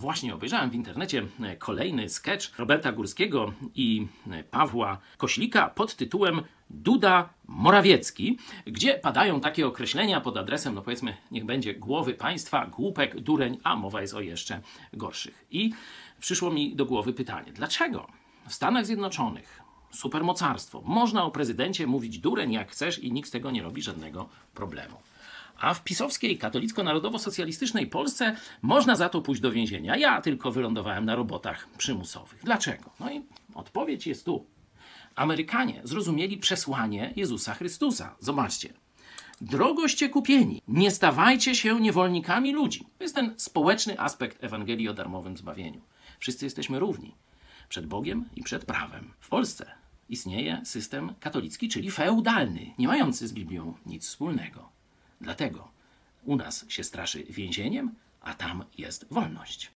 Właśnie obejrzałem w internecie e, kolejny sketch Roberta Górskiego i e, Pawła Koślika pod tytułem Duda Morawiecki, gdzie padają takie określenia pod adresem, no powiedzmy, niech będzie głowy państwa, głupek, dureń, a mowa jest o jeszcze gorszych. I przyszło mi do głowy pytanie, dlaczego w Stanach Zjednoczonych supermocarstwo. Można o prezydencie mówić dureń jak chcesz i nikt z tego nie robi żadnego problemu. A w pisowskiej, katolicko-narodowo-socjalistycznej Polsce można za to pójść do więzienia. Ja tylko wylądowałem na robotach przymusowych. Dlaczego? No i odpowiedź jest tu. Amerykanie zrozumieli przesłanie Jezusa Chrystusa. Zobaczcie. Drogoście kupieni, nie stawajcie się niewolnikami ludzi. To jest ten społeczny aspekt Ewangelii o darmowym zbawieniu. Wszyscy jesteśmy równi przed Bogiem i przed prawem. W Polsce istnieje system katolicki, czyli feudalny, nie mający z Biblią nic wspólnego. Dlatego u nas się straszy więzieniem, a tam jest wolność.